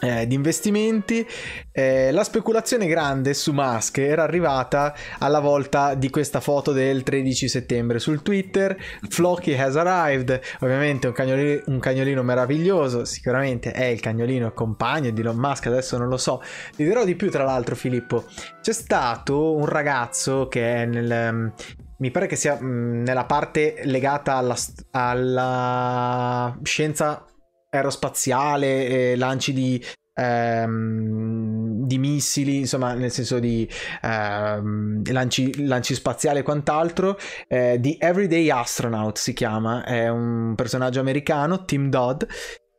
eh, di investimenti. Eh, la speculazione grande su Musk era arrivata alla volta di questa foto del 13 settembre sul Twitter. Flocky has arrived, ovviamente un cagnolino, un cagnolino meraviglioso, sicuramente è il cagnolino compagno di Elon Musk, adesso non lo so. Ti dirò di più tra l'altro Filippo. C'è stato un ragazzo che è nel... Mi pare che sia mh, nella parte legata alla, alla scienza aerospaziale, lanci di, ehm, di missili, insomma, nel senso di uh, lanci, lanci, spaziali e quant'altro. Eh, The Everyday Astronaut si chiama, è un personaggio americano, Tim Dodd,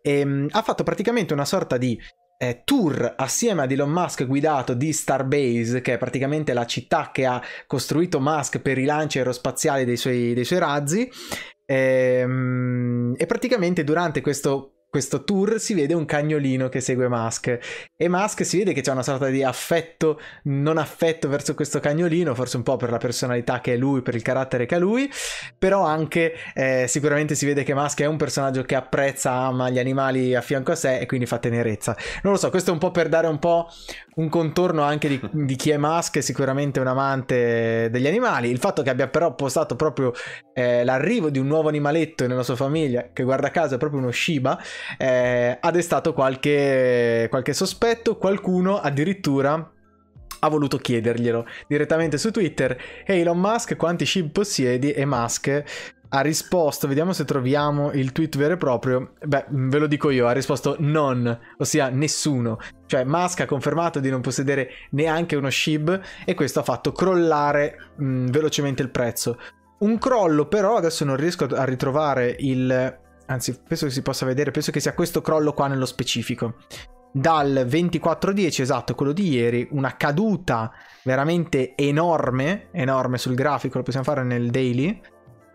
e um, ha fatto praticamente una sorta di eh, tour assieme ad Elon Musk guidato di Starbase, che è praticamente la città che ha costruito Musk per i lanci aerospaziali dei suoi, dei suoi razzi. Ehm, e praticamente durante questo questo tour si vede un cagnolino che segue Musk e Musk si vede che c'è una sorta di affetto, non affetto verso questo cagnolino, forse un po' per la personalità che è lui, per il carattere che ha lui, però anche eh, sicuramente si vede che Musk è un personaggio che apprezza, ama gli animali a fianco a sé e quindi fa tenerezza. Non lo so, questo è un po' per dare un po' un contorno anche di, di chi è Musk, è sicuramente un amante degli animali, il fatto che abbia però postato proprio eh, l'arrivo di un nuovo animaletto nella sua famiglia, che guarda caso è proprio uno Shiba, eh, ha destato qualche, qualche sospetto, qualcuno addirittura ha voluto chiederglielo direttamente su Twitter. Hey Elon Musk, quanti ship possiedi? E Musk ha risposto, vediamo se troviamo il tweet vero e proprio. Beh, ve lo dico io, ha risposto non, ossia nessuno. Cioè Musk ha confermato di non possedere neanche uno SHIB e questo ha fatto crollare mh, velocemente il prezzo. Un crollo però, adesso non riesco a ritrovare il anzi penso che si possa vedere, penso che sia questo crollo qua nello specifico. Dal 24-10, esatto, quello di ieri, una caduta veramente enorme, enorme sul grafico, lo possiamo fare nel daily.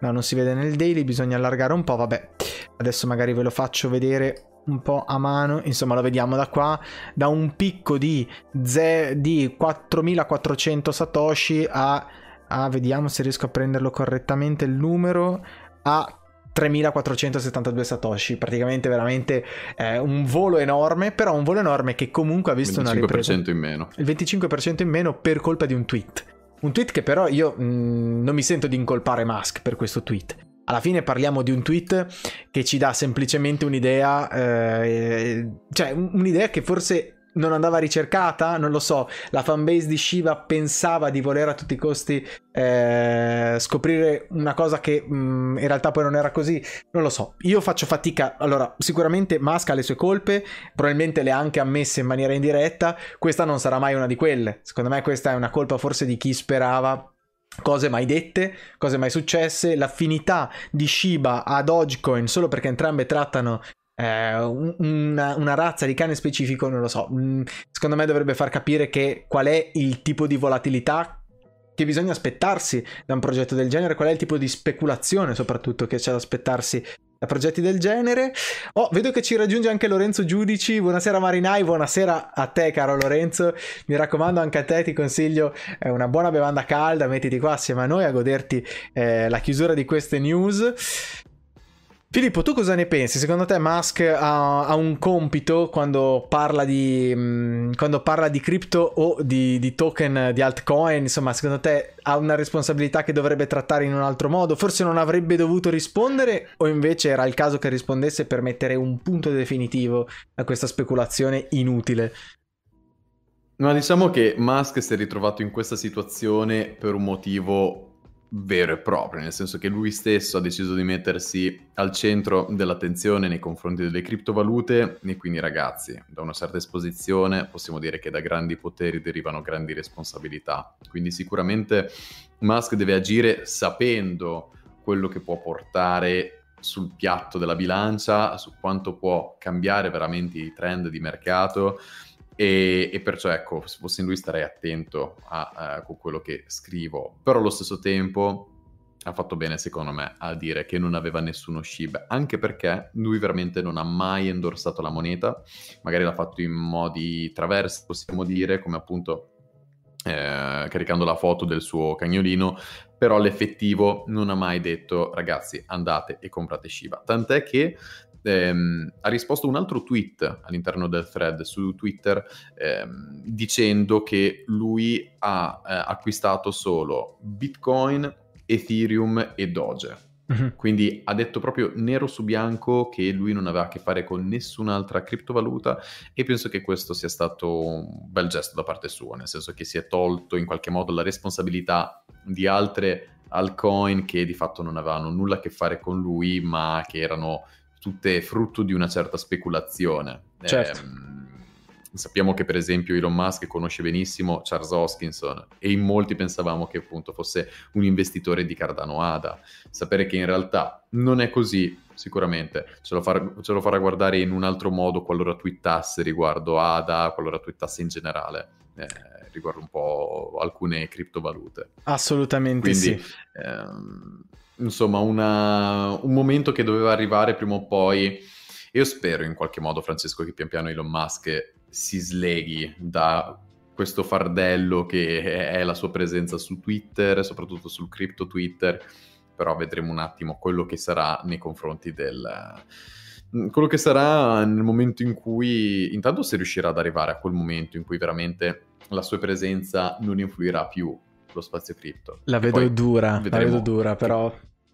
No, non si vede nel daily, bisogna allargare un po', vabbè. Adesso magari ve lo faccio vedere un po' a mano, insomma lo vediamo da qua, da un picco di, ze- di 4400 satoshi a, a, vediamo se riesco a prenderlo correttamente il numero, a 3472 satoshi, praticamente veramente eh, un volo enorme, però un volo enorme che comunque ha visto una ripresa. Il 25% in meno. Il 25% in meno per colpa di un tweet. Un tweet che però io mh, mm, non mi sento di incolpare Musk per questo tweet. Alla fine parliamo di un tweet che ci dà semplicemente un'idea, eh, cioè un'idea che forse non andava ricercata, non lo so, la fanbase di Shiva pensava di voler a tutti i costi eh, scoprire una cosa che mh, mm, in realtà poi non era così, non lo so, io faccio fatica, allora sicuramente Musk ha le sue colpe, probabilmente le ha anche ammesse in maniera indiretta, questa non sarà mai una di quelle, secondo me questa è una colpa forse di chi sperava cose mai dette, cose mai successe, l'affinità di Shiba a Dogecoin solo perché entrambe trattano eh, una, una, razza di cane specifico, non lo so. Mm, secondo me dovrebbe far capire che qual è il tipo di volatilità che bisogna aspettarsi da un progetto del genere, qual è il tipo di speculazione soprattutto che c'è da aspettarsi da progetti del genere. Oh, vedo che ci raggiunge anche Lorenzo Giudici. Buonasera Marinai, buonasera a te caro Lorenzo. Mi raccomando anche a te ti consiglio eh, una buona bevanda calda, mettiti qua assieme a noi a goderti eh, la chiusura di queste news. Filippo, tu cosa ne pensi? Secondo te Musk ha, ha un compito quando parla di, mh, mm, quando parla di crypto o di, di, token di altcoin? Insomma, secondo te ha una responsabilità che dovrebbe trattare in un altro modo? Forse non avrebbe dovuto rispondere o invece era il caso che rispondesse per mettere un punto definitivo a questa speculazione inutile? Ma diciamo che Musk si è ritrovato in questa situazione per un motivo vero e proprio, nel senso che lui stesso ha deciso di mettersi al centro dell'attenzione nei confronti delle criptovalute e quindi ragazzi, da una certa esposizione possiamo dire che da grandi poteri derivano grandi responsabilità, quindi sicuramente Musk deve agire sapendo quello che può portare sul piatto della bilancia, su quanto può cambiare veramente i trend di mercato e, e, perciò ecco, se fossi in lui starei attento a, a, quello che scrivo, però allo stesso tempo ha fatto bene secondo me a dire che non aveva nessuno SHIB, anche perché lui veramente non ha mai endorsato la moneta, magari l'ha fatto in modi traversi, possiamo dire, come appunto eh, caricando la foto del suo cagnolino, però l'effettivo non ha mai detto ragazzi andate e comprate Shiba, tant'è che ehm, ha risposto un altro tweet all'interno del thread su Twitter ehm, dicendo che lui ha eh, acquistato solo Bitcoin, Ethereum e Doge. Uh-huh. Quindi ha detto proprio nero su bianco che lui non aveva a che fare con nessun'altra criptovaluta e penso che questo sia stato un bel gesto da parte sua, nel senso che si è tolto in qualche modo la responsabilità di altre altcoin che di fatto non avevano nulla a che fare con lui, ma che erano tutte frutto di una certa speculazione. Certo. Eh, sappiamo che per esempio Elon Musk conosce benissimo Charles Hoskinson e in molti pensavamo che appunto fosse un investitore di Cardano ADA. Sapere che in realtà non è così, sicuramente ce lo, far, ce lo farà guardare in un altro modo qualora twittasse riguardo ADA, qualora twittasse in generale. Eh, riguardo un po' alcune criptovalute. Assolutamente Quindi, sì. Ehm, insomma, una, un momento che doveva arrivare prima o poi. Io spero in qualche modo, Francesco, che pian piano Elon Musk si sleghi da questo fardello che è la sua presenza su Twitter, soprattutto sul crypto Twitter, però vedremo un attimo quello che sarà nei confronti del... quello che sarà nel momento in cui, intanto se riuscirà ad arrivare a quel momento in cui veramente la sua presenza non influirà più lo spazio cripto. La vedo dura, la vedo dura, però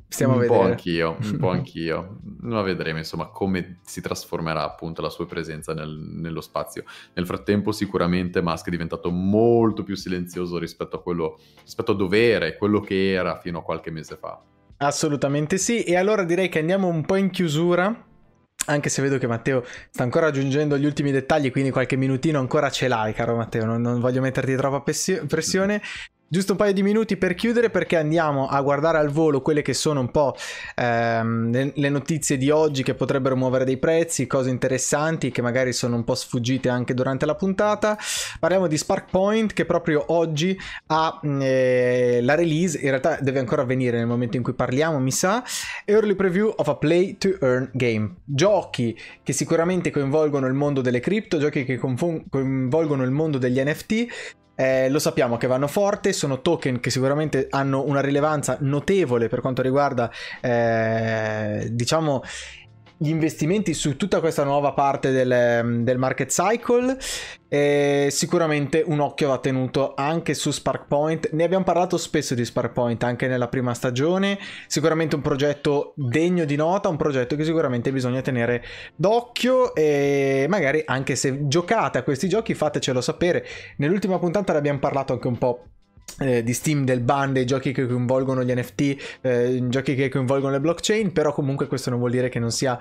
stiamo un a vedere. Po' anch'io, un po' anch'io. La vedremo, insomma, come si trasformerà appunto la sua presenza nel, nello spazio. Nel frattempo sicuramente Musk è diventato molto più silenzioso rispetto a quello, rispetto a dovere, quello che era fino a qualche mese fa. Assolutamente sì, e allora direi che andiamo un po' in chiusura anche se vedo che Matteo sta ancora aggiungendo gli ultimi dettagli, quindi qualche minutino ancora ce l'hai, caro Matteo, non, non voglio metterti troppa pressione. Giusto un paio di minuti per chiudere perché andiamo a guardare al volo quelle che sono un po' ehm, le notizie di oggi che potrebbero muovere dei prezzi, cose interessanti che magari sono un po' sfuggite anche durante la puntata. Parliamo di Spark Point che proprio oggi ha eh, la release, in realtà deve ancora avvenire nel momento in cui parliamo, mi sa, Early Preview of a Play to Earn Game. Giochi che sicuramente coinvolgono il mondo delle cripto, giochi che coinvolgono il mondo degli NFT eh, lo sappiamo che vanno forte, sono token che sicuramente hanno una rilevanza notevole per quanto riguarda, eh, diciamo, gli investimenti su tutta questa nuova parte del, del market cycle. E sicuramente un occhio va tenuto anche su Spark Point. Ne abbiamo parlato spesso di Spark Point anche nella prima stagione. Sicuramente un progetto degno di nota, un progetto che sicuramente bisogna tenere d'occhio. E magari anche se giocate a questi giochi, fatecelo sapere. Nell'ultima puntata ne abbiamo parlato anche un po' eh, di Steam del ban dei giochi che coinvolgono gli NFT, eh, giochi che coinvolgono le blockchain, però comunque questo non vuol dire che non sia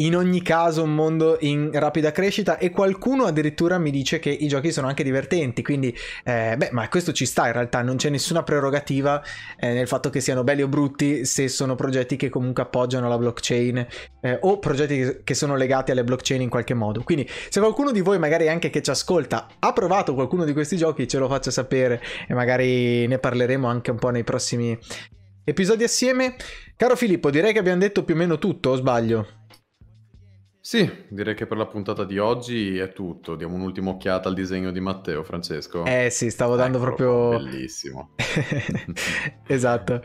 in ogni caso un mondo in rapida crescita e qualcuno addirittura mi dice che i giochi sono anche divertenti, quindi eh, beh, ma questo ci sta in realtà, non c'è nessuna prerogativa eh, nel fatto che siano belli o brutti se sono progetti che comunque appoggiano la blockchain eh, o progetti che sono legati alle blockchain in qualche modo. Quindi se qualcuno di voi magari anche che ci ascolta ha provato qualcuno di questi giochi ce lo faccia sapere e magari ne parleremo anche un po' nei prossimi episodi assieme. Caro Filippo, direi che abbiamo detto più o meno tutto, o sbaglio? Sì, direi che per la puntata di oggi è tutto. Diamo un'ultima occhiata al disegno di Matteo, Francesco. Eh sì, stavo dando ecco, proprio... Bellissimo. esatto.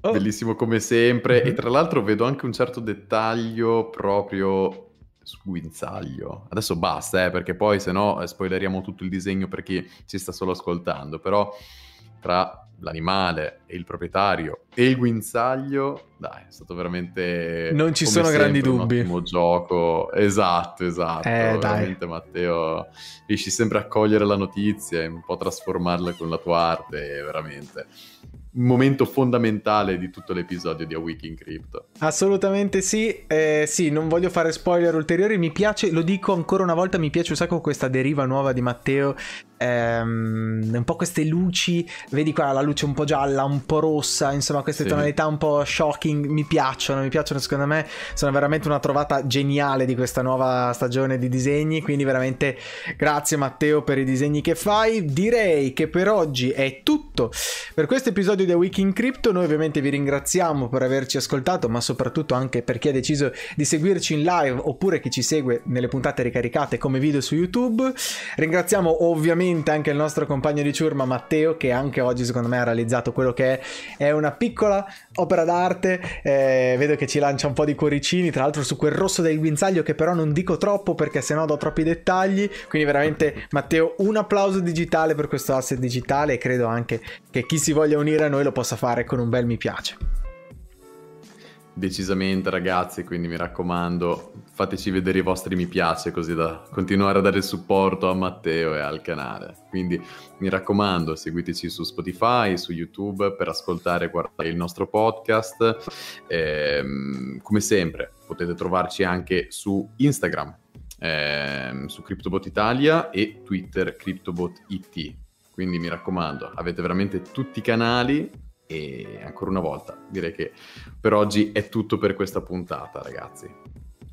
Oh. Bellissimo come sempre. Mm-hmm. E tra l'altro vedo anche un certo dettaglio proprio sul guinzaglio. Adesso basta, eh, perché poi se no eh, spoileriamo tutto il disegno per chi ci sta solo ascoltando. Però tra l'animale e il proprietario e il guinzaglio, dai, è stato veramente... Non ci sono sempre, grandi dubbi. Un ottimo gioco, esatto, esatto. Eh, veramente dai. Matteo, riesci sempre a cogliere la notizia e un po' trasformarla con la tua arte, veramente un momento fondamentale di tutto l'episodio di A Week in Crypto. Assolutamente sì, eh, sì, non voglio fare spoiler ulteriori, mi piace, lo dico ancora una volta, mi piace un sacco questa deriva nuova di Matteo, ehm, un po' queste luci, vedi qua la luce un po' gialla, un po' rossa, insomma queste sì. tonalità un po' shocking, mi piacciono, mi piacciono secondo me, sono veramente una trovata geniale di questa nuova stagione di disegni, quindi veramente grazie Matteo per i disegni che fai, direi che per oggi è tutto per questo episodio di Week in Crypto. Noi ovviamente vi ringraziamo per averci ascoltato, ma soprattutto anche per chi ha deciso di seguirci in live oppure chi ci segue nelle puntate ricaricate come video su YouTube. Ringraziamo ovviamente anche il nostro compagno di ciurma Matteo che anche oggi secondo me ha realizzato quello che è, è una piccola opera d'arte. Eh, vedo che ci lancia un po' di cuoricini, tra l'altro su quel rosso del guinzaglio che però non dico troppo perché sennò do troppi dettagli. Quindi veramente Matteo un applauso digitale per questo asset digitale e credo anche che chi si voglia unire a noi lo possa fare con un bel mi piace. Decisamente ragazzi, quindi mi raccomando, fateci vedere i vostri mi piace così da continuare a dare supporto a Matteo e al canale. Quindi mi raccomando, seguiteci su Spotify, su YouTube per ascoltare e guardare il nostro podcast. E, ehm, come sempre, potete trovarci anche su Instagram eh, su CryptoBot Italia e Twitter CryptoBot IT. Quindi mi raccomando, avete veramente tutti i canali e ancora una volta direi che per oggi è tutto per questa puntata, ragazzi.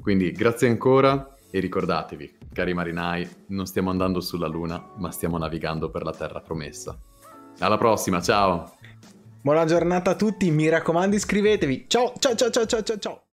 Quindi grazie ancora e ricordatevi, cari marinai, non stiamo andando sulla Luna, ma stiamo navigando per la terra promessa. Alla prossima, ciao! Buona giornata a tutti, mi raccomando iscrivetevi. Ciao ciao ciao ciao ciao ciao.